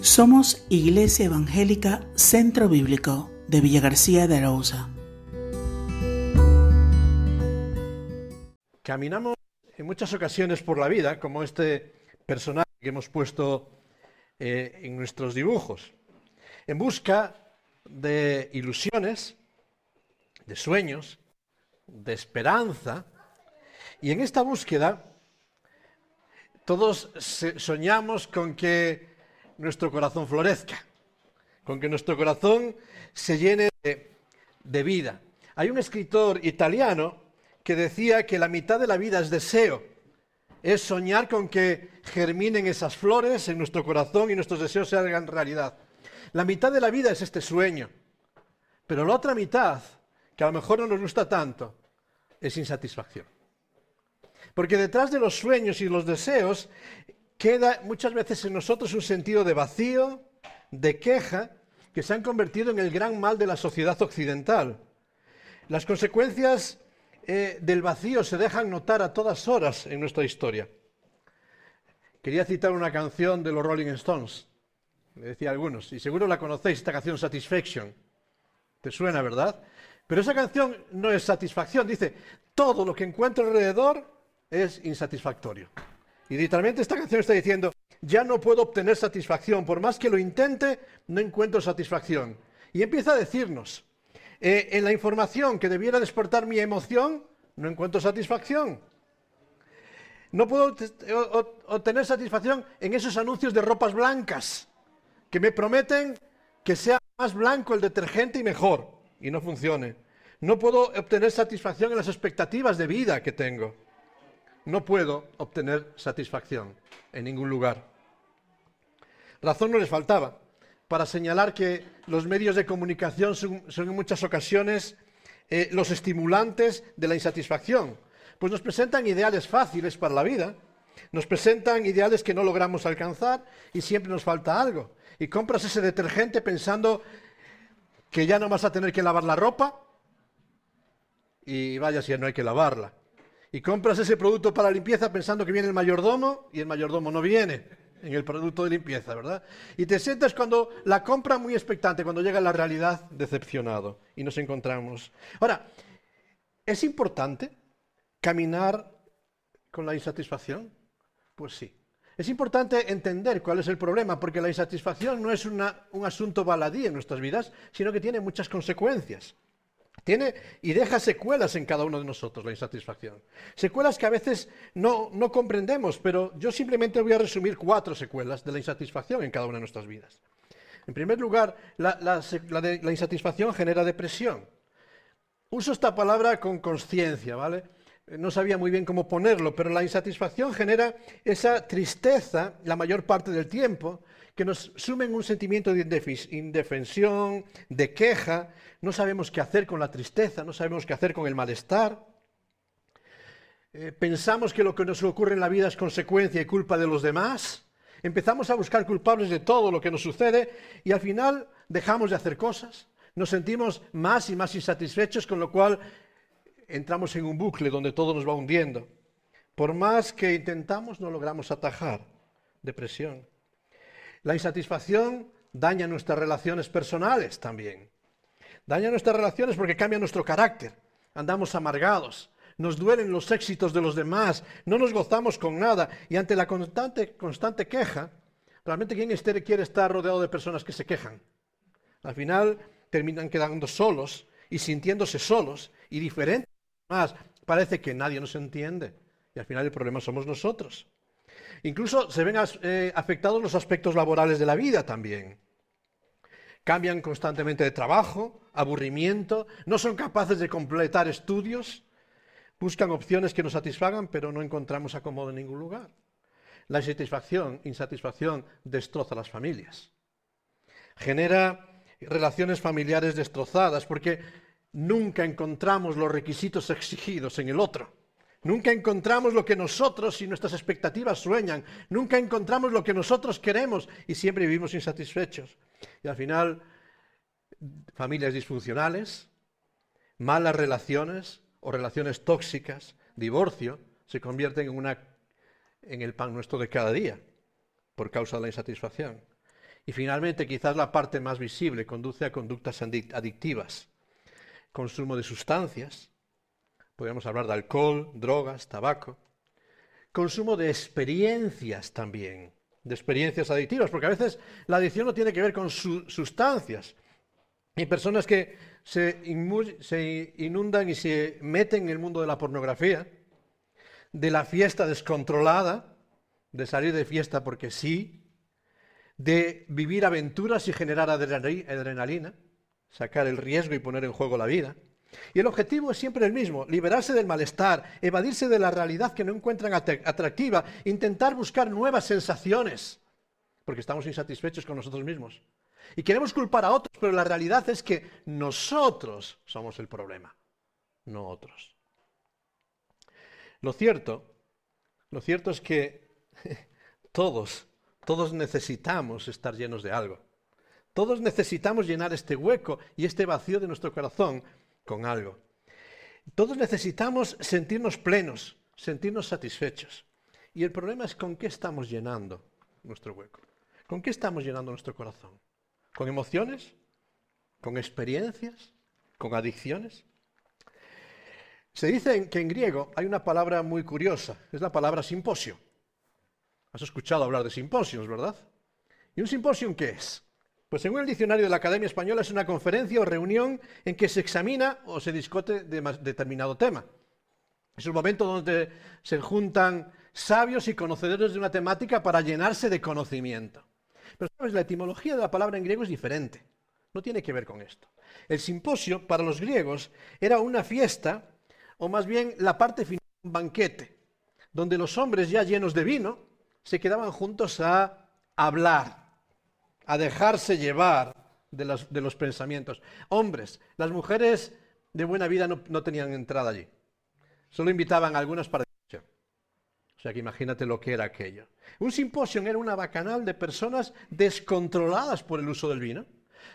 Somos Iglesia Evangélica Centro Bíblico de Villa García de Arauza. Caminamos en muchas ocasiones por la vida, como este personaje que hemos puesto eh, en nuestros dibujos, en busca de ilusiones, de sueños, de esperanza, y en esta búsqueda todos soñamos con que nuestro corazón florezca, con que nuestro corazón se llene de, vida. Hay un escritor italiano que decía que la mitad de la vida es deseo, es soñar con que germinen esas flores en nuestro corazón y nuestros deseos se hagan realidad. La mitad de la vida es este sueño, pero la otra mitad, que a lo mejor no nos gusta tanto, es insatisfacción. Porque detrás de los sueños y los deseos queda muchas veces en nosotros un sentido de vacío, de queja, que se han convertido en el gran mal de la sociedad occidental. Las consecuencias eh, del vacío se dejan notar a todas horas en nuestra historia. Quería citar una canción de los Rolling Stones, le decía algunos, y seguro la conocéis, esta canción Satisfaction. ¿Te suena, verdad? Pero esa canción no es satisfacción, dice, todo lo que encuentro alrededor es insatisfactorio. Y literalmente esta canción está diciendo, ya no puedo obtener satisfacción, por más que lo intente, no encuentro satisfacción. Y empieza a decirnos, eh, en la información que debiera despertar mi emoción, no encuentro satisfacción. No puedo obtener satisfacción en esos anuncios de ropas blancas que me prometen que sea más blanco el detergente y mejor, y no funcione. No puedo obtener satisfacción en las expectativas de vida que tengo no puedo obtener satisfacción en ningún lugar. Razón no les faltaba para señalar que los medios de comunicación son, en muchas ocasiones eh, los estimulantes de la insatisfacción, pues nos presentan ideales fáciles para la vida, nos presentan ideales que no logramos alcanzar y siempre nos falta algo. Y compras ese detergente pensando que ya no vas a tener que lavar la ropa y vaya si no hay que lavarla y compras ese producto para limpieza pensando que viene el mayordomo y el mayordomo no viene en el producto de limpieza, ¿verdad? Y te sientes cuando la compra muy expectante, cuando llega la realidad decepcionado y nos encontramos. Ahora, ¿es importante caminar con la insatisfacción? Pues sí. Es importante entender cuál es el problema, porque la insatisfacción no es un asunto baladí en nuestras vidas, sino que tiene muchas consecuencias. Tiene y deja secuelas en cada uno de nosotros la insatisfacción. Secuelas que a veces no, comprendemos, pero yo simplemente voy a resumir cuatro secuelas de la insatisfacción en cada una de nuestras vidas. En primer lugar, la, la insatisfacción genera depresión. Uso esta palabra con conciencia, ¿vale? No sabía muy bien cómo ponerlo, pero la insatisfacción genera esa tristeza la mayor parte del tiempo que nos sumen un sentimiento de indefensión, de queja, no sabemos qué hacer con la tristeza, no sabemos qué hacer con el malestar. Eh, pensamos que lo que nos ocurre en la vida es consecuencia y culpa de los demás. Empezamos a buscar culpables de todo lo que nos sucede y al final dejamos de hacer cosas. Nos sentimos más y más insatisfechos, con lo cual entramos en un bucle donde todo nos va hundiendo. Por más que intentamos, no logramos atajar. Depresión. La insatisfacción daña nuestras relaciones personales también. Daña nuestras relaciones porque cambia nuestro carácter. Andamos amargados, nos duelen los éxitos de los demás, no nos gozamos con nada y ante la constante, constante queja, realmente ¿quién quiere estar rodeado de personas que se quejan? Al final terminan quedando solos y sintiéndose solos y diferentes. Más, parece que nadie nos entiende y al final el problema somos nosotros. Incluso se ven eh, afectados los aspectos laborales de la vida también. Cambian constantemente de trabajo, aburrimiento, no son capaces de completar estudios, buscan opciones que nos satisfagan, pero no encontramos acomodo en ningún lugar. La insatisfacción, insatisfacción destroza las familias. Genera relaciones familiares destrozadas porque nunca encontramos los requisitos exigidos en el otro. Nunca encontramos lo que nosotros y nuestras expectativas sueñan. Nunca encontramos lo que nosotros queremos y siempre vivimos insatisfechos. Y al final, familias disfuncionales, malas relaciones o relaciones tóxicas, divorcio, se convierten en, una, en el pan nuestro de cada día por causa de la insatisfacción. Y finalmente, quizás la parte más visible, conduce a conductas adictivas. Consumo de sustancias, podríamos hablar de alcohol, drogas, tabaco. Consumo de experiencias también, de experiencias adictivas, porque a veces la adicción no tiene que ver con sustancias. Hay personas que se, inundan y se meten en el mundo de la pornografía, de la fiesta descontrolada, de salir de fiesta porque sí, de vivir aventuras y generar adrenalina, sacar el riesgo y poner en juego la vida. Y el objetivo es siempre el mismo, liberarse del malestar, evadirse de la realidad que no encuentran atractiva, intentar buscar nuevas sensaciones, porque estamos insatisfechos con nosotros mismos. Y queremos culpar a otros, pero la realidad es que nosotros somos el problema, no otros. Lo cierto, lo cierto es que todos, todos necesitamos estar llenos de algo. Todos necesitamos llenar este hueco y este vacío de nuestro corazón con algo. Todos necesitamos sentirnos plenos, sentirnos satisfechos. Y el problema es con qué estamos llenando nuestro hueco. ¿Con qué estamos llenando nuestro corazón? ¿Con emociones? ¿Con experiencias? ¿Con adicciones? Se dice que en griego hay una palabra muy curiosa, es la palabra simposio. Has escuchado hablar de simposios, ¿verdad? ¿Y un simposio qué es? Pues según el diccionario de la Academia Española es una conferencia o reunión en que se examina o se discute de determinado tema. Es un momento donde se juntan sabios y conocedores de una temática para llenarse de conocimiento. Pero sabes, la etimología de la palabra en griego es diferente. No tiene que ver con esto. El simposio para los griegos era una fiesta, o más bien la parte final de un banquete, donde los hombres ya llenos de vino se quedaban juntos a hablar, a dejarse llevar de los, pensamientos. Hombres, las mujeres de buena vida no, tenían entrada allí. Solo invitaban a algunas para... O sea que imagínate lo que era aquello. Un simposio era una bacanal de personas descontroladas por el uso del vino,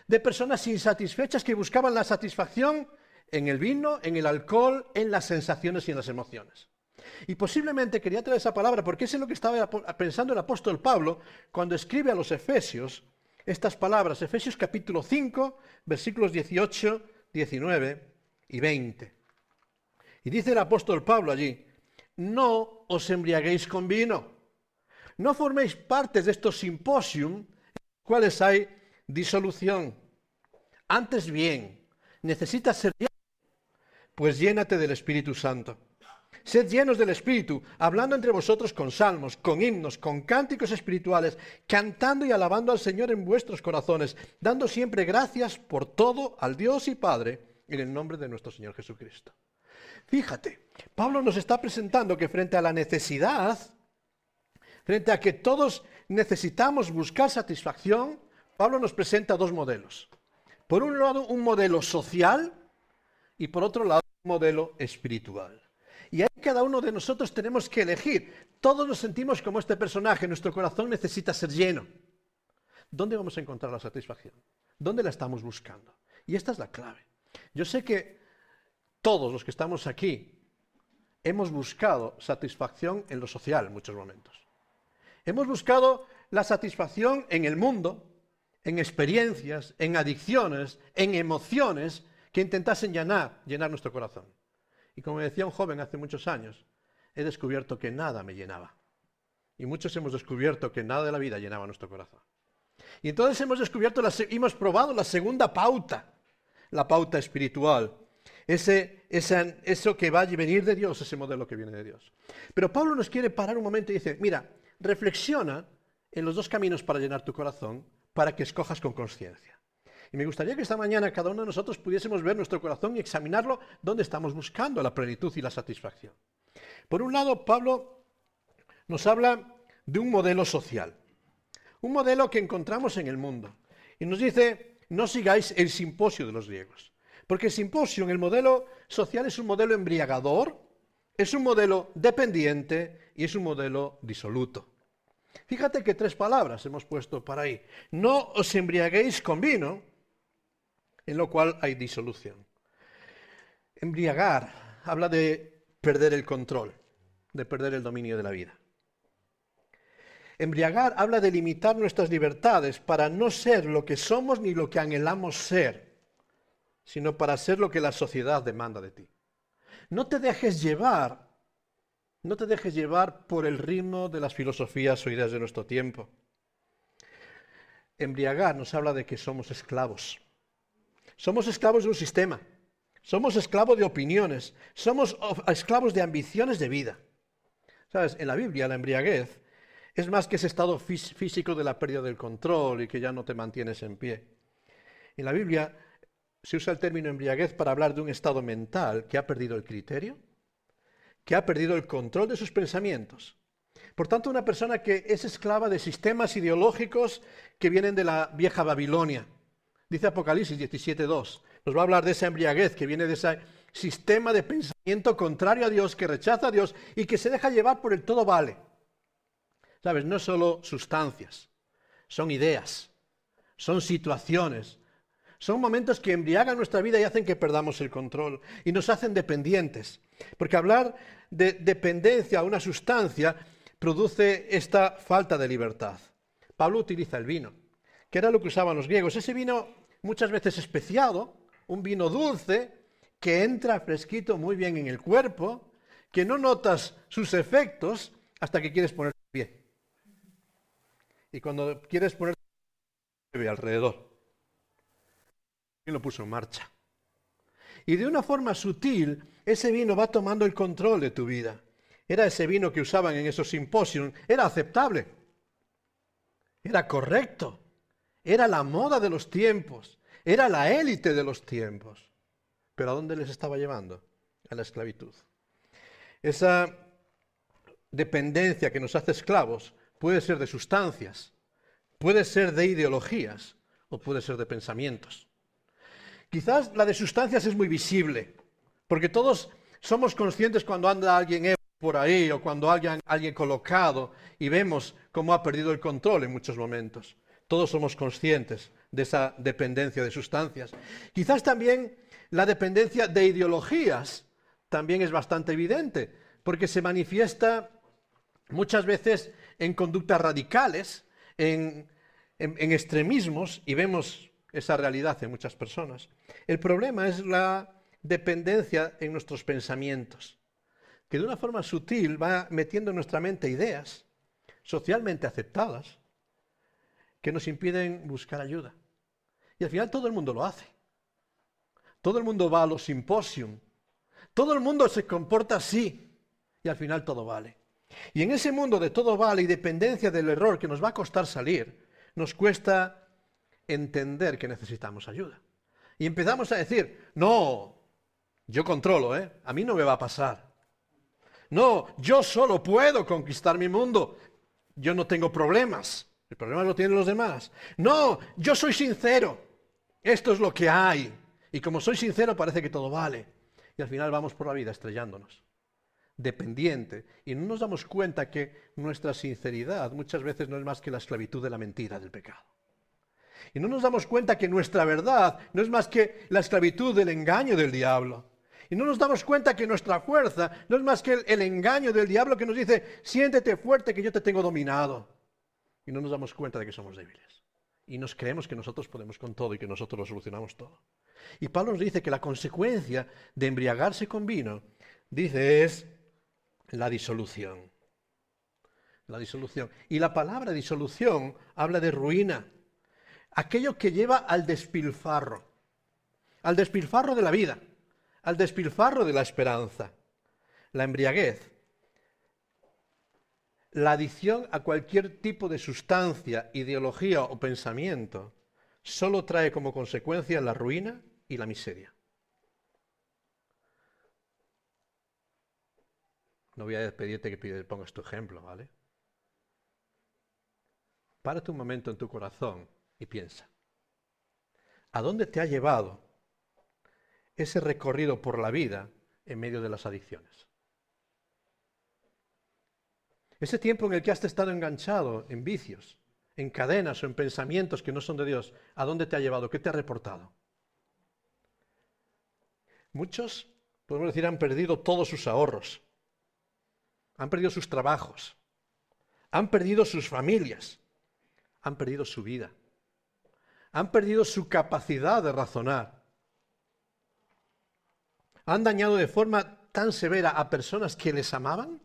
de personas insatisfechas que buscaban la satisfacción en el vino, en el alcohol, en las sensaciones y en las emociones. Y posiblemente quería traer esa palabra porque eso es lo que estaba pensando el apóstol Pablo cuando escribe a los Efesios estas palabras. Efesios capítulo 5, versículos 18, 19 y 20. Y dice el apóstol Pablo allí, no os embriaguéis con vino, no forméis partes de estos simposium en los cuales hay disolución. Antes bien, necesitas ser lleno, pues llénate del Espíritu Santo Sed llenos del Espíritu, hablando entre vosotros con salmos, con himnos, con cánticos espirituales, cantando y alabando al Señor en vuestros corazones, dando siempre gracias por todo al Dios y Padre en el nombre de nuestro Señor Jesucristo. Fíjate, Pablo nos está presentando que frente a la necesidad, frente a que todos necesitamos buscar satisfacción, Pablo nos presenta dos modelos. Por un lado, un modelo social y por otro lado, un modelo espiritual. Y ahí cada uno de nosotros tenemos que elegir. Todos nos sentimos como este personaje, nuestro corazón necesita ser lleno. ¿Dónde vamos a encontrar la satisfacción? ¿Dónde la estamos buscando? Y esta es la clave. Yo sé que todos los que estamos aquí hemos buscado satisfacción en lo social en muchos momentos. Hemos buscado la satisfacción en el mundo, en experiencias, en adicciones, en emociones que intentasen llenar, llenar nuestro corazón. Y como decía un joven hace muchos años, he descubierto que nada me llenaba. Y muchos hemos descubierto que nada de la vida llenaba nuestro corazón. Y entonces hemos descubierto, hemos probado la segunda pauta, la pauta espiritual. Ese, eso que va a venir de Dios, ese modelo que viene de Dios. Pero Pablo nos quiere parar un momento y dice, mira, reflexiona en los dos caminos para llenar tu corazón para que escojas con conciencia. Y me gustaría que esta mañana cada uno de nosotros pudiésemos ver nuestro corazón y examinarlo dónde estamos buscando la plenitud y la satisfacción. Por un lado, Pablo nos habla de un modelo social, un modelo que encontramos en el mundo. Y nos dice, no sigáis el simposio de los griegos. Porque el simposio el modelo social es un modelo embriagador, es un modelo dependiente y es un modelo disoluto. Fíjate que tres palabras hemos puesto para ahí. No os embriaguéis con vino, en lo cual hay disolución. Embriagar habla de perder el control, de perder el dominio de la vida. Embriagar habla de limitar nuestras libertades para no ser lo que somos ni lo que anhelamos ser, sino para ser lo que la sociedad demanda de ti. No te dejes llevar, no te dejes llevar por el ritmo de las filosofías o ideas de nuestro tiempo. Embriagar nos habla de que somos esclavos. Somos esclavos de un sistema. Somos esclavos de opiniones. Somos esclavos de ambiciones de vida. ¿Sabes? En la Biblia la embriaguez es más que ese estado físico de la pérdida del control y que ya no te mantienes en pie. En la Biblia se usa el término embriaguez para hablar de un estado mental que ha perdido el criterio, que ha perdido el control de sus pensamientos. Por tanto, una persona que es esclava de sistemas ideológicos que vienen de la vieja Babilonia. Dice Apocalipsis 17.2. Nos va a hablar de esa embriaguez que viene de ese sistema de pensamiento contrario a Dios, que rechaza a Dios y que se deja llevar por el todo vale. ¿Sabes? No solo sustancias, son ideas, son situaciones, son momentos que embriagan nuestra vida y hacen que perdamos el control y nos hacen dependientes. Porque hablar de dependencia a una sustancia produce esta falta de libertad. Pablo utiliza el vino, que era lo que usaban los griegos. Ese vino muchas veces especiado, un vino dulce, que entra fresquito muy bien en el cuerpo, que no notas sus efectos hasta que quieres poner pie. Y cuando quieres poner alrededor. Y lo puso en marcha. Y de una forma sutil, ese vino va tomando el control de tu vida. Era ese vino que usaban en esos simposios, era aceptable, era correcto, era la moda de los tiempos, era la élite de los tiempos. Pero ¿a dónde les estaba llevando? A la esclavitud. Esa dependencia que nos hace esclavos puede ser de sustancias, puede ser de ideologías o puede ser de pensamientos. Quizás la de sustancias es muy visible, porque todos somos conscientes cuando anda alguien por ahí o cuando alguien, alguien colocado y vemos cómo ha perdido el control en muchos momentos. Todos somos conscientes de esa dependencia de sustancias. Quizás también la dependencia de ideologías también es bastante evidente, porque se manifiesta muchas veces en conductas radicales, en, extremismos, y vemos esa realidad en muchas personas. El problema es la dependencia en nuestros pensamientos, que de una forma sutil va metiendo en nuestra mente ideas socialmente aceptadas que nos impiden buscar ayuda. Y al final todo el mundo lo hace. Todo el mundo va a los simposium. Todo el mundo se comporta así. Y al final todo vale. Y en ese mundo de todo vale y dependencia del error que nos va a costar salir, nos cuesta entender que necesitamos ayuda. Y empezamos a decir, no, yo controlo, ¿eh? A mí no me va a pasar. No, yo solo puedo conquistar mi mundo. Yo no tengo problemas. El problema lo tienen los demás. No, yo soy sincero. Esto es lo que hay. Y como soy sincero parece que todo vale. Y al final vamos por la vida estrellándonos dependiente. Y no nos damos cuenta que nuestra sinceridad muchas veces no es más que la esclavitud de la mentira, del pecado. Y no nos damos cuenta que nuestra verdad no es más que la esclavitud del engaño del diablo. Y no nos damos cuenta que nuestra fuerza no es más que el, engaño del diablo que nos dice, siéntete fuerte que yo te tengo dominado. Y no nos damos cuenta de que somos débiles. Y nos creemos que nosotros podemos con todo y que nosotros lo solucionamos todo. Y Pablo nos dice que la consecuencia de embriagarse con vino, dice, es la disolución. La disolución. Y la palabra disolución habla de ruina. Aquello que lleva al despilfarro. Al despilfarro de la vida. Al despilfarro de la esperanza. La embriaguez. La adicción a cualquier tipo de sustancia, ideología o pensamiento solo trae como consecuencia la ruina y la miseria. No voy a despedirte que pongas tu ejemplo, ¿vale? Párate un momento en tu corazón y piensa. ¿A dónde te ha llevado ese recorrido por la vida en medio de las adicciones? Ese tiempo en el que has estado enganchado en vicios, en cadenas o en pensamientos que no son de Dios, ¿a dónde te ha llevado? ¿Qué te ha reportado? Muchos, podemos decir, han perdido todos sus ahorros, han perdido sus trabajos, han perdido sus familias, han perdido su vida, han perdido su capacidad de razonar, han dañado de forma tan severa a personas que les amaban,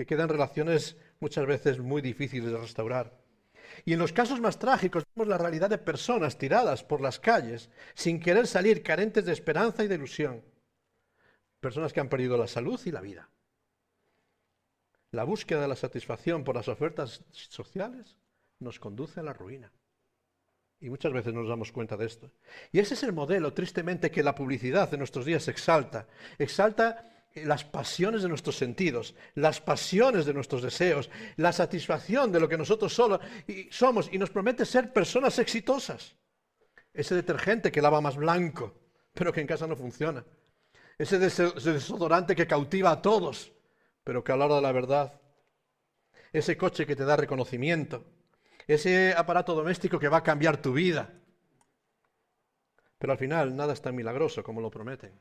que quedan relaciones muchas veces muy difíciles de restaurar. Y en los casos más trágicos vemos la realidad de personas tiradas por las calles sin querer salir, carentes de esperanza y de ilusión. Personas que han perdido la salud y la vida. La búsqueda de la satisfacción por las ofertas sociales nos conduce a la ruina. Y muchas veces nos damos cuenta de esto. Y ese es el modelo, tristemente, que la publicidad de nuestros días exalta. Exalta las pasiones de nuestros sentidos, las pasiones de nuestros deseos, la satisfacción de lo que nosotros solo somos y nos promete ser personas exitosas. Ese detergente que lava más blanco, pero que en casa no funciona. Ese desodorante que cautiva a todos, pero que a la hora de la verdad. Ese coche que te da reconocimiento. Ese aparato doméstico que va a cambiar tu vida. Pero al final nada es tan milagroso como lo prometen.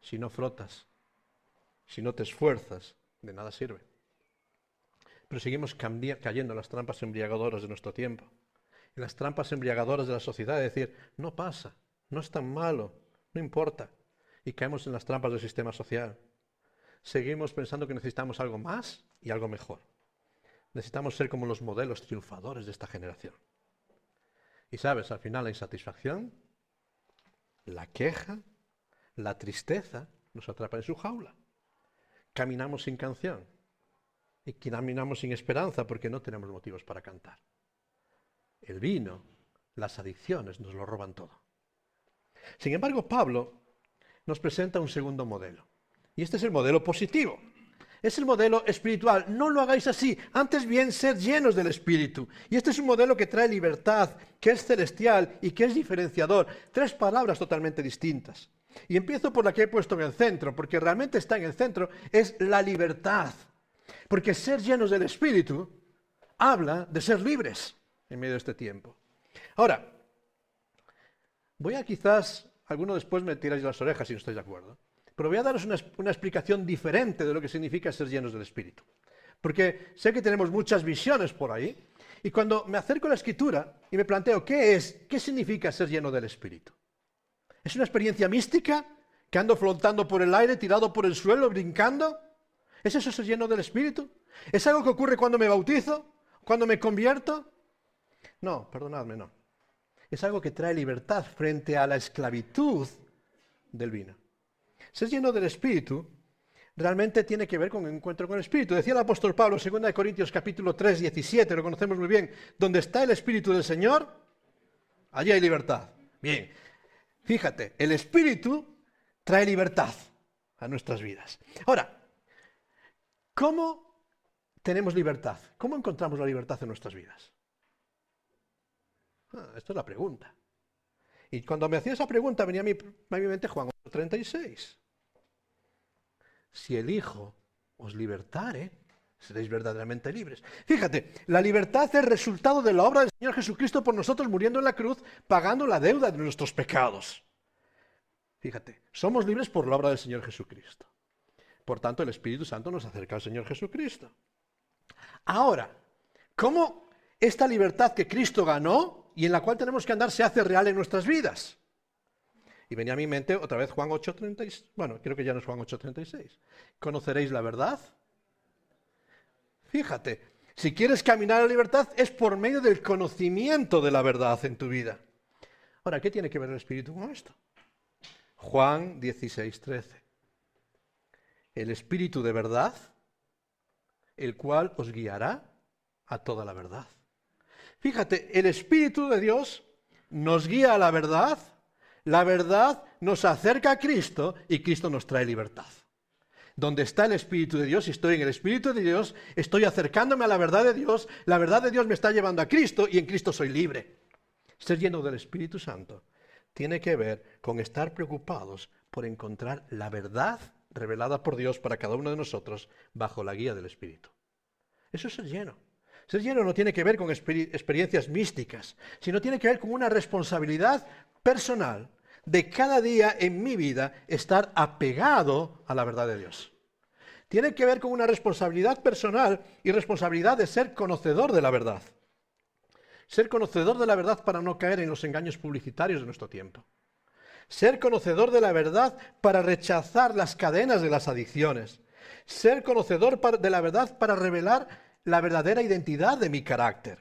Si no frotas, si no te esfuerzas, de nada sirve. Pero seguimos cayendo en las trampas embriagadoras de nuestro tiempo, en las trampas embriagadoras de la sociedad, de decir, no pasa, no es tan malo, no importa. Y caemos en las trampas del sistema social. Seguimos pensando que necesitamos algo más y algo mejor. Necesitamos ser como los modelos triunfadores de esta generación. Y sabes, al final la insatisfacción, la queja, la tristeza nos atrapa en su jaula caminamos sin canción y caminamos sin esperanza porque no tenemos motivos para cantar. El vino, las adicciones nos lo roban todo. Sin embargo, Pablo nos presenta un segundo modelo. Y este es el modelo positivo. Es el modelo espiritual. No lo hagáis así. Antes bien, sed llenos del Espíritu. Y este es un modelo que trae libertad, que es celestial y que es diferenciador. Tres palabras totalmente distintas. Y empiezo por la que he puesto en el centro, porque realmente está en el centro, es la libertad. Porque ser llenos del Espíritu habla de ser libres en medio de este tiempo. Ahora, voy a quizás, alguno después me tiráis las orejas si no estáis de acuerdo, pero voy a daros una, una explicación diferente de lo que significa ser llenos del Espíritu. Porque sé que tenemos muchas visiones por ahí, y cuando me acerco a la escritura y me planteo qué es, qué significa ser lleno del Espíritu. ¿Es una experiencia mística? ¿Que ando flotando por el aire, tirado por el suelo, brincando? ¿Es eso ser lleno del Espíritu? ¿Es algo que ocurre cuando me bautizo? ¿Cuando me convierto? No, perdonadme, no. Es algo que trae libertad frente a la esclavitud del vino. Ser lleno del Espíritu realmente tiene que ver con el encuentro con el Espíritu. Decía el apóstol Pablo, 2 Corintios capítulo 3, 17, lo conocemos muy bien, donde está el Espíritu del Señor, allí hay libertad. Bien, Fíjate, el Espíritu trae libertad a nuestras vidas. Ahora, ¿cómo tenemos libertad? ¿Cómo encontramos la libertad en nuestras vidas? Ah, esta es la pregunta. Y cuando me hacía esa pregunta venía a mi, a mi mente Juan 36. Si el Hijo os libertare, seréis verdaderamente libres. Fíjate, la libertad es resultado de la obra del Señor Jesucristo por nosotros muriendo en la cruz, pagando la deuda de nuestros pecados. Fíjate, somos libres por la obra del Señor Jesucristo. Por tanto, el Espíritu Santo nos acerca al Señor Jesucristo. Ahora, ¿cómo esta libertad que Cristo ganó y en la cual tenemos que andar se hace real en nuestras vidas? Y venía a mi mente otra vez Juan 8:36. Bueno, creo que ya no es Juan 8:36. ¿Conoceréis la verdad? Fíjate, si quieres caminar a libertad es por medio del conocimiento de la verdad en tu vida. Ahora, ¿qué tiene que ver el Espíritu con esto? Juan 16, 13. El Espíritu de verdad, el cual os guiará a toda la verdad. Fíjate, el Espíritu de Dios nos guía a la verdad, la verdad nos acerca a Cristo y Cristo nos trae libertad donde está el Espíritu de Dios, y estoy en el Espíritu de Dios, estoy acercándome a la verdad de Dios, la verdad de Dios me está llevando a Cristo y en Cristo soy libre. Ser lleno del Espíritu Santo tiene que ver con estar preocupados por encontrar la verdad revelada por Dios para cada uno de nosotros bajo la guía del Espíritu. Eso es ser lleno. Ser lleno no tiene que ver con experiencias místicas, sino tiene que ver con una responsabilidad personal de cada día en mi vida estar apegado a la verdad de Dios. tiene que ver con una responsabilidad personal y responsabilidad de ser conocedor de la verdad. Ser conocedor de la verdad para no caer en los engaños publicitarios de nuestro tiempo. Ser conocedor de la verdad para rechazar las cadenas de las adicciones. Ser conocedor de la verdad para revelar la verdadera identidad de mi carácter.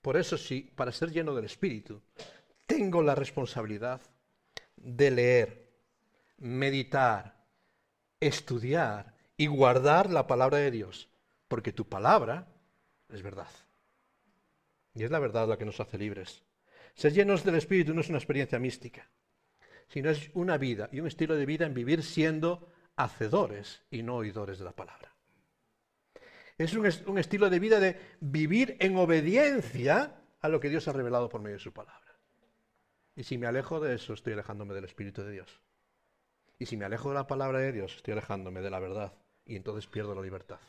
Por eso sí, para ser lleno del Espíritu, tengo la responsabilidad de leer, meditar, estudiar y guardar la palabra de Dios, porque tu palabra es verdad. Y es la verdad la que nos hace libres. Ser llenos del Espíritu no es una experiencia mística, sino es una vida y un estilo de vida en vivir siendo hacedores y no oidores de la palabra. Es un, un estilo de vida de vivir en obediencia a lo que Dios ha revelado por medio de su palabra. Y si me alejo de eso, estoy alejándome del Espíritu de Dios. Y si me alejo de la palabra de Dios, estoy alejándome de la verdad. Y entonces pierdo la libertad.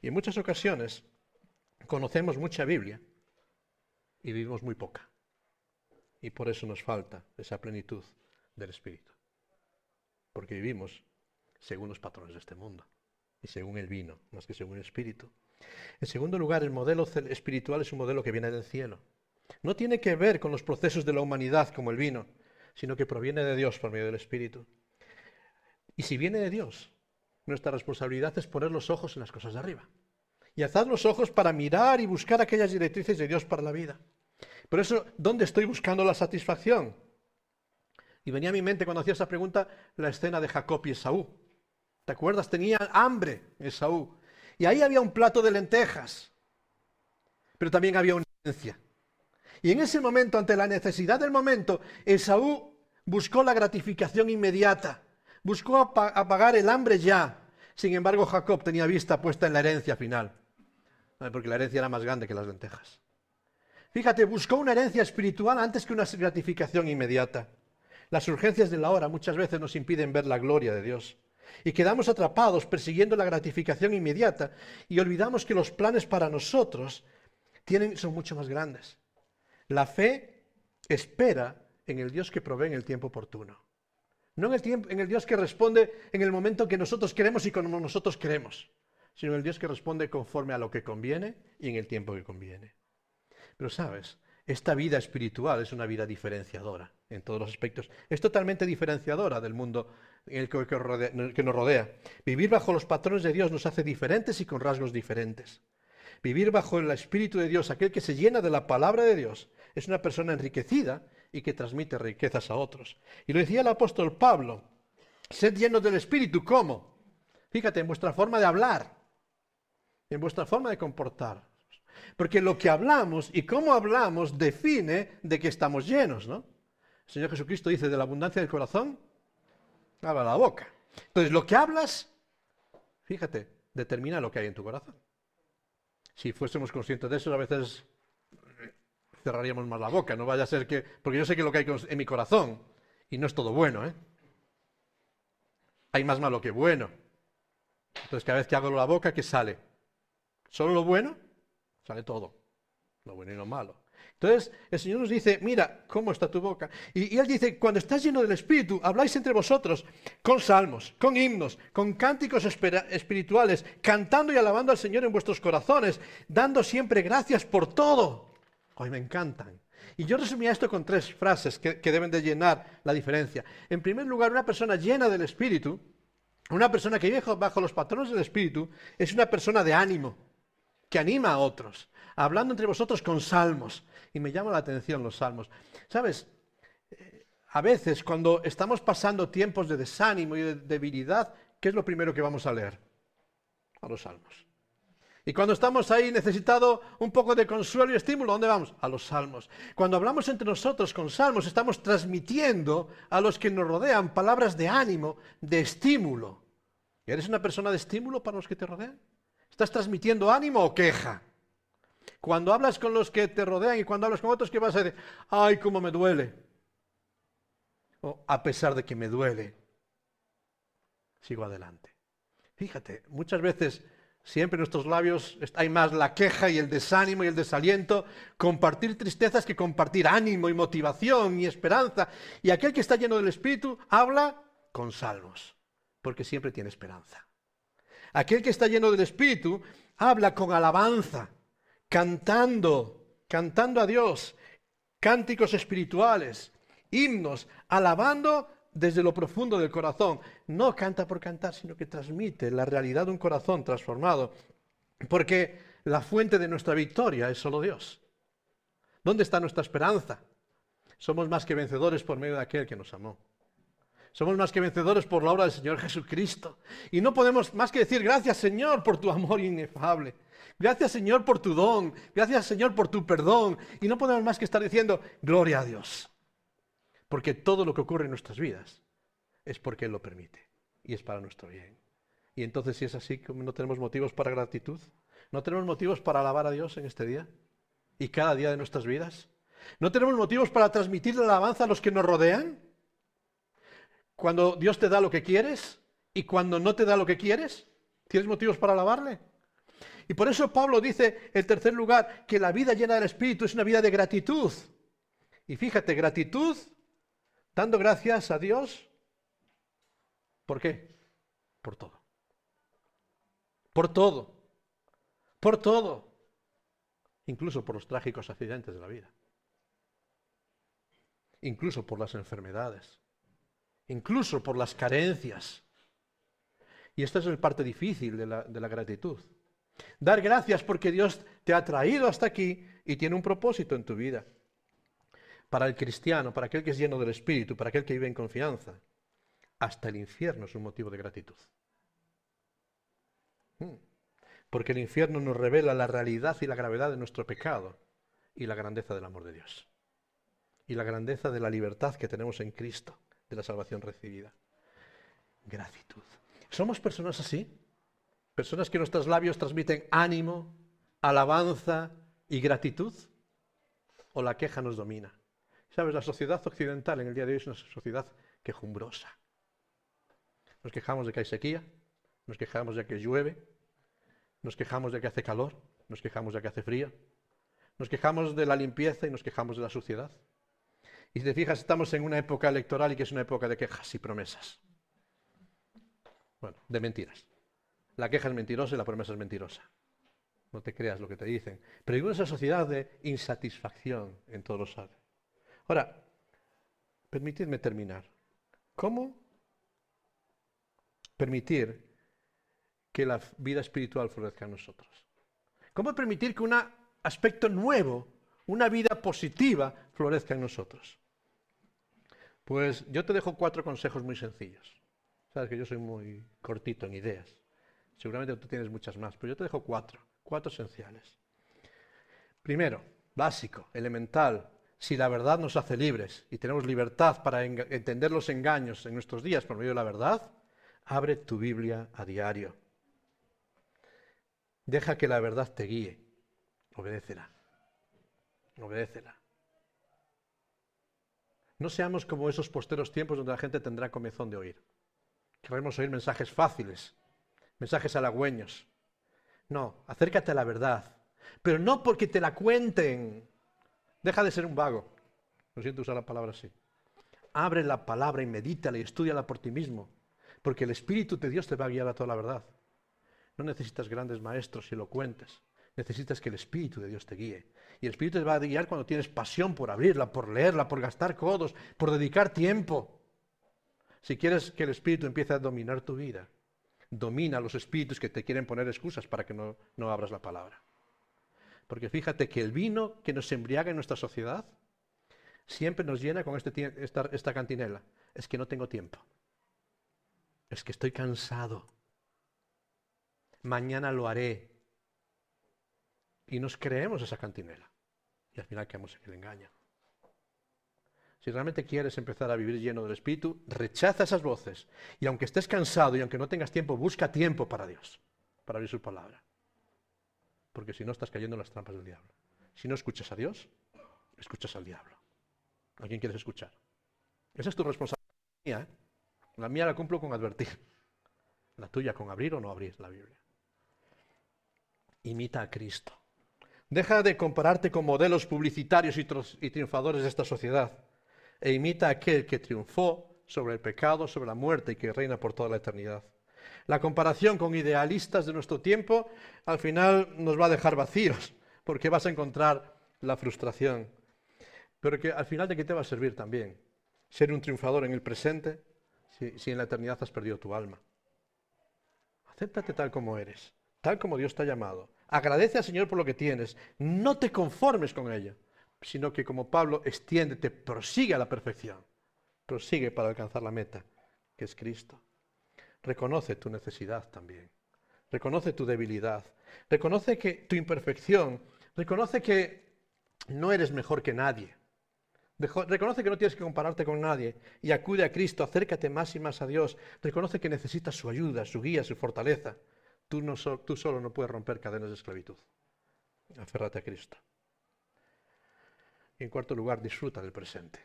Y en muchas ocasiones conocemos mucha Biblia y vivimos muy poca. Y por eso nos falta esa plenitud del Espíritu. Porque vivimos según los patrones de este mundo y según el vino, más que según el Espíritu. En segundo lugar, el modelo espiritual es un modelo que viene del cielo. No tiene que ver con los procesos de la humanidad como el vino, sino que proviene de Dios por medio del Espíritu. Y si viene de Dios, nuestra responsabilidad es poner los ojos en las cosas de arriba. Y alzar los ojos para mirar y buscar aquellas directrices de Dios para la vida. Por eso, ¿dónde estoy buscando la satisfacción? Y venía a mi mente cuando hacía esa pregunta la escena de Jacob y Esaú. ¿Te acuerdas? Tenía hambre Esaú. Y ahí había un plato de lentejas. Pero también había una herencia. Y en ese momento, ante la necesidad del momento, Esaú buscó la gratificación inmediata, buscó apagar el hambre ya. Sin embargo, Jacob tenía vista puesta en la herencia final, porque la herencia era más grande que las lentejas. Fíjate, buscó una herencia espiritual antes que una gratificación inmediata. Las urgencias de la hora muchas veces nos impiden ver la gloria de Dios. Y quedamos atrapados persiguiendo la gratificación inmediata y olvidamos que los planes para nosotros tienen, son mucho más grandes. La fe espera en el Dios que provee en el tiempo oportuno. No en el, tiempo, en el Dios que responde en el momento que nosotros queremos y como nosotros queremos, sino en el Dios que responde conforme a lo que conviene y en el tiempo que conviene. Pero sabes, esta vida espiritual es una vida diferenciadora en todos los aspectos. Es totalmente diferenciadora del mundo que, que nos rodea. Vivir bajo los patrones de Dios nos hace diferentes y con rasgos diferentes. Vivir bajo el Espíritu de Dios, aquel que se llena de la palabra de Dios, es una persona enriquecida y que transmite riquezas a otros. Y lo decía el apóstol Pablo, sed llenos del Espíritu, ¿cómo? Fíjate, en vuestra forma de hablar, en vuestra forma de comportar. Porque lo que hablamos y cómo hablamos define de que estamos llenos, ¿no? El Señor Jesucristo dice, de la abundancia del corazón, habla la boca. Entonces, lo que hablas, fíjate, determina lo que hay en tu corazón. Si fuésemos conscientes de eso, a veces cerraríamos más la boca. No vaya a ser que. Porque yo sé que lo que hay en mi corazón, y no es todo bueno, ¿eh? Hay más malo que bueno. Entonces, cada vez que hago la boca, ¿qué sale? ¿Solo lo bueno? Sale todo. Lo bueno y lo malo. Entonces, el Señor nos dice, mira cómo está tu boca. Y, Él dice, cuando estás lleno del Espíritu, habláis entre vosotros con salmos, con himnos, con cánticos espirituales, cantando y alabando al Señor en vuestros corazones, dando siempre gracias por todo. Hoy me encantan. Y yo resumía esto con tres frases que, que deben de llenar la diferencia. En primer lugar, una persona llena del Espíritu, una persona que vive bajo los patrones del Espíritu, es una persona de ánimo, que anima a otros hablando entre vosotros con salmos. Y me llama la atención los salmos. ¿Sabes? Eh, a veces cuando estamos pasando tiempos de desánimo y de debilidad, ¿qué es lo primero que vamos a leer? A los salmos. Y cuando estamos ahí necesitado un poco de consuelo y estímulo, ¿dónde vamos? A los salmos. Cuando hablamos entre nosotros con salmos, estamos transmitiendo a los que nos rodean palabras de ánimo, de estímulo. ¿Y eres una persona de estímulo para los que te rodean? ¿Estás transmitiendo ánimo o queja? Cuando hablas con los que te rodean y cuando hablas con otros, ¿qué vas a decir? Ay, cómo me duele. O a pesar de que me duele, sigo adelante. Fíjate, muchas veces siempre en nuestros labios hay más la queja y el desánimo y el desaliento, compartir tristezas que compartir ánimo y motivación y esperanza. Y aquel que está lleno del Espíritu habla con salmos, porque siempre tiene esperanza. Aquel que está lleno del Espíritu habla con alabanza, cantando, cantando a Dios, cánticos espirituales, himnos, alabando desde lo profundo del corazón. No canta por cantar, sino que transmite la realidad de un corazón transformado. Porque la fuente de nuestra victoria es solo Dios. ¿Dónde está nuestra esperanza? Somos más que vencedores por medio de aquel que nos amó. Somos más que vencedores por la obra del Señor Jesucristo. Y no podemos más que decir gracias Señor por tu amor inefable. Gracias Señor por tu don. Gracias Señor por tu perdón. Y no podemos más que estar diciendo gloria a Dios. Porque todo lo que ocurre en nuestras vidas es porque Él lo permite. Y es para nuestro bien. Y entonces si es así, ¿no tenemos motivos para gratitud? ¿No tenemos motivos para alabar a Dios en este día? ¿Y cada día de nuestras vidas? ¿No tenemos motivos para transmitir la alabanza a los que nos rodean? Cuando Dios te da lo que quieres y cuando no te da lo que quieres, ¿tienes motivos para alabarle? Y por eso Pablo dice, en tercer lugar, que la vida llena del Espíritu es una vida de gratitud. Y fíjate, gratitud dando gracias a Dios. ¿Por qué? Por todo. Por todo. Por todo. Incluso por los trágicos accidentes de la vida. Incluso por las enfermedades. Incluso por las carencias. Y esta es la parte difícil de la, de la gratitud. Dar gracias porque Dios te ha traído hasta aquí y tiene un propósito en tu vida para el cristiano, para aquel que es lleno del Espíritu, para aquel que vive en confianza, hasta el infierno es un motivo de gratitud. Hmm. Porque el infierno nos revela la realidad y la gravedad de nuestro pecado y la grandeza del amor de Dios. Y la grandeza de la libertad que tenemos en Cristo, de la salvación recibida. Gratitud. ¿Somos personas así? Personas que nuestros labios transmiten ánimo, alabanza y gratitud. ¿O la queja nos domina? Sabes, la sociedad occidental en el día de hoy es una sociedad quejumbrosa. Nos quejamos de que hay sequía, nos quejamos de que llueve, nos quejamos de que hace calor, nos quejamos de que hace frío, nos quejamos de la limpieza y nos quejamos de la suciedad. Y si te fijas, estamos en una época electoral y que es una época de quejas y promesas. Bueno, de mentiras. La queja es mentirosa y la promesa es mentirosa. No te creas lo que te dicen. Pero hay esa sociedad de insatisfacción en todos los áreas. Ahora, permitidme terminar. ¿Cómo permitir que la vida espiritual florezca en nosotros? ¿Cómo permitir que un aspecto nuevo, una vida positiva, florezca en nosotros? Pues yo te dejo cuatro consejos muy sencillos. Sabes que yo soy muy cortito en ideas. Seguramente tú tienes muchas más, pero yo te dejo cuatro, cuatro esenciales. Primero, básico, elemental, si la verdad nos hace libres y tenemos libertad para entender los engaños en nuestros días por medio de la verdad, abre tu Biblia a diario. Deja que la verdad te guíe. Obedécela. Obedécela. No seamos como esos posteros tiempos donde la gente tendrá comezón de oír. Queremos oír mensajes fáciles, mensajes halagüeños. No, acércate a la verdad. Pero no porque te la cuenten, Deja de ser un vago. No siento usar la palabra así. Abre la palabra y medítala y estudiala por ti mismo. Porque el Espíritu de Dios te va a guiar a toda la verdad. No necesitas grandes maestros y elocuentes. Necesitas que el Espíritu de Dios te guíe. Y el Espíritu te va a guiar cuando tienes pasión por abrirla, por leerla, por gastar codos, por dedicar tiempo. Si quieres que el Espíritu empiece a dominar tu vida, domina los espíritus que te quieren poner excusas para que no, no abras la palabra. Porque fíjate que el vino que nos embriaga en nuestra sociedad siempre nos llena con este, esta cantinela. Es que no tengo tiempo. Es que estoy cansado. Mañana lo haré. Y nos creemos esa cantinela. Y al final quedamos en el engaño. Si realmente quieres empezar a vivir lleno del Espíritu, rechaza esas voces. Y aunque estés cansado y aunque no tengas tiempo, busca tiempo para Dios, para abrir su palabra porque si no estás cayendo en las trampas del diablo. Si no escuchas a Dios, escuchas al diablo. ¿A quién quieres escuchar? Esa es tu responsabilidad. ¿eh? La mía la cumplo con advertir. La tuya con abrir o no abrir la Biblia. Imita a Cristo. Deja de compararte con modelos publicitarios y triunfadores de esta sociedad e imita a aquel que triunfó sobre el pecado, sobre la muerte y que reina por toda la eternidad. La comparación con idealistas de nuestro tiempo al final nos va a dejar vacíos, porque vas a encontrar la frustración. Pero que al final de qué te va a servir también ser un triunfador en el presente si, si en la eternidad has perdido tu alma. Acéptate tal como eres, tal como Dios te ha llamado. Agradece al Señor por lo que tienes. No te conformes con ello, sino que como Pablo, extiéndete, prosigue a la perfección. Prosigue para alcanzar la meta, que es Cristo. Reconoce tu necesidad también. Reconoce tu debilidad. Reconoce que tu imperfección. Reconoce que no eres mejor que nadie. Reconoce que no tienes que compararte con nadie y acude a Cristo, acércate más y más a Dios. Reconoce que necesitas su ayuda, su guía, su fortaleza. Tú, no tú solo no puedes romper cadenas de esclavitud. Aférrate a Cristo. Y en cuarto lugar, disfruta del presente.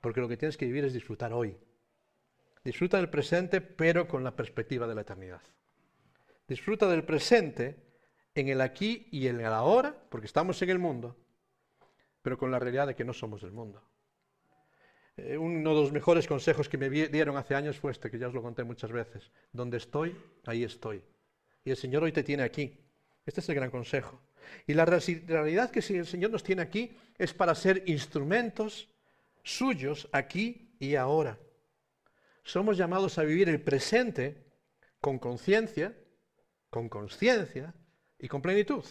Porque lo que tienes que vivir es disfrutar hoy. Disfruta del presente, pero con la perspectiva de la eternidad. Disfruta del presente en el aquí y en el ahora, porque estamos en el mundo, pero con la realidad de que no somos del mundo. Eh, uno de los mejores consejos que me dieron hace años fue este, que ya os lo conté muchas veces. Donde estoy, ahí estoy. Y el Señor hoy te tiene aquí. Este es el gran consejo. Y la realidad que el Señor nos tiene aquí es para ser instrumentos suyos aquí y ahora. Somos llamados a vivir el presente con conciencia, con conciencia y con plenitud.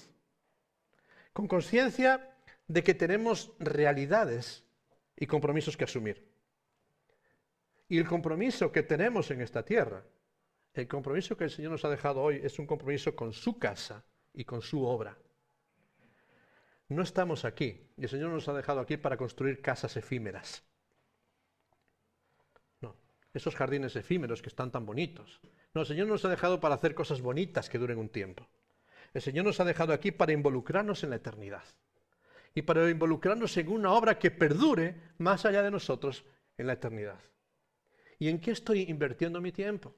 Con conciencia de que tenemos realidades y compromisos que asumir. Y el compromiso que tenemos en esta tierra, el compromiso que el Señor nos ha dejado hoy, es un compromiso con su casa y con su obra. No estamos aquí, y el Señor nos ha dejado aquí para construir casas efímeras. No, esos jardines efímeros que están tan bonitos. No, el Señor nos ha dejado para hacer cosas bonitas que duren un tiempo. El Señor nos ha dejado aquí para involucrarnos en la eternidad y para involucrarnos en una obra que perdure más allá de nosotros en la eternidad. ¿Y en qué estoy invirtiendo mi tiempo?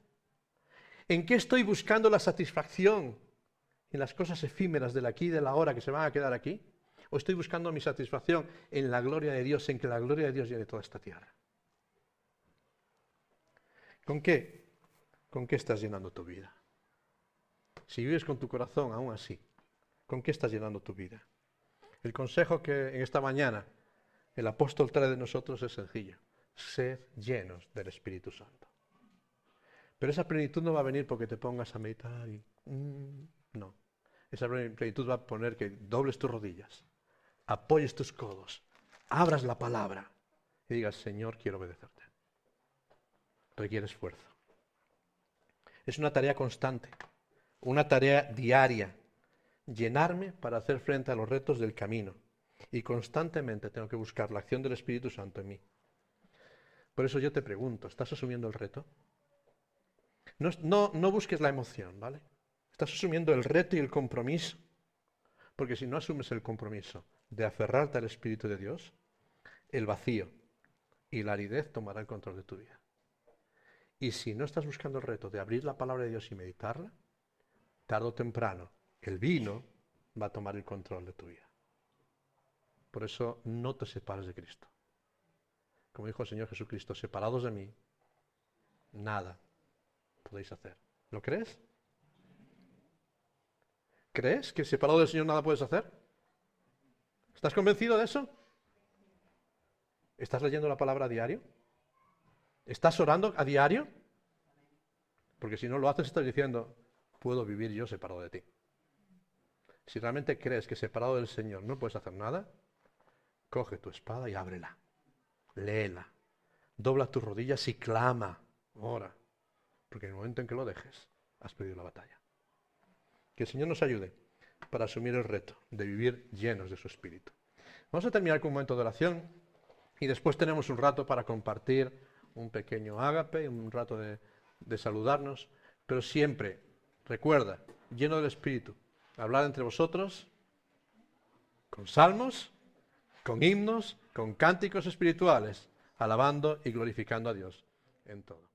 ¿En qué estoy buscando la satisfacción? ¿En las cosas efímeras del aquí y de la hora que se van a quedar aquí? ¿O estoy buscando mi satisfacción en la gloria de Dios, en que la gloria de Dios llene toda esta tierra? ¿Con qué? ¿Con qué estás llenando tu vida? Si vives con tu corazón aún así, ¿con qué estás llenando tu vida? El consejo que en esta mañana el apóstol trae de nosotros es sencillo. Sed llenos del Espíritu Santo. Pero esa plenitud no va a venir porque te pongas a meditar y... Mm, no. Esa plenitud va a poner que dobles tus rodillas, apoyes tus codos, abras la palabra y digas, Señor, quiero obedecerte. Requiere esfuerzo. Es una tarea constante, una tarea diaria llenarme para hacer frente a los retos del camino. Y constantemente tengo que buscar la acción del Espíritu Santo en mí. Por eso yo te pregunto, ¿estás asumiendo el reto? No, no, busques la emoción, ¿vale? Estás asumiendo el reto y el compromiso. Porque si no asumes el compromiso de aferrarte al Espíritu de Dios, el vacío y la aridez tomará el control de tu vida. Y si no estás buscando el reto de abrir la palabra de Dios y meditarla, tarde o temprano el vino va a tomar el control de tu vida. Por eso no te separes de Cristo. Como dijo el Señor Jesucristo, separados de mí, nada podéis hacer. ¿Lo crees? ¿Crees que separado del Señor nada puedes hacer? ¿Estás convencido de eso? ¿Estás leyendo la palabra a diario? ¿Estás orando a diario? Porque si no lo haces, estás diciendo, puedo vivir yo separado de ti. Si realmente crees que separado del Señor no puedes hacer nada, coge tu espada y ábrela. Léela. Dobla tus rodillas y clama. Ora. Porque en el momento en que lo dejes, has perdido la batalla. Que el Señor nos ayude para asumir el reto de vivir llenos de su Espíritu. Vamos a terminar con un momento de oración y después tenemos un rato para compartir un pequeño ágape, un rato de, de saludarnos, pero siempre, recuerda, lleno del Espíritu, hablar entre vosotros con salmos, con himnos, con cánticos espirituales, alabando y glorificando a Dios en todo.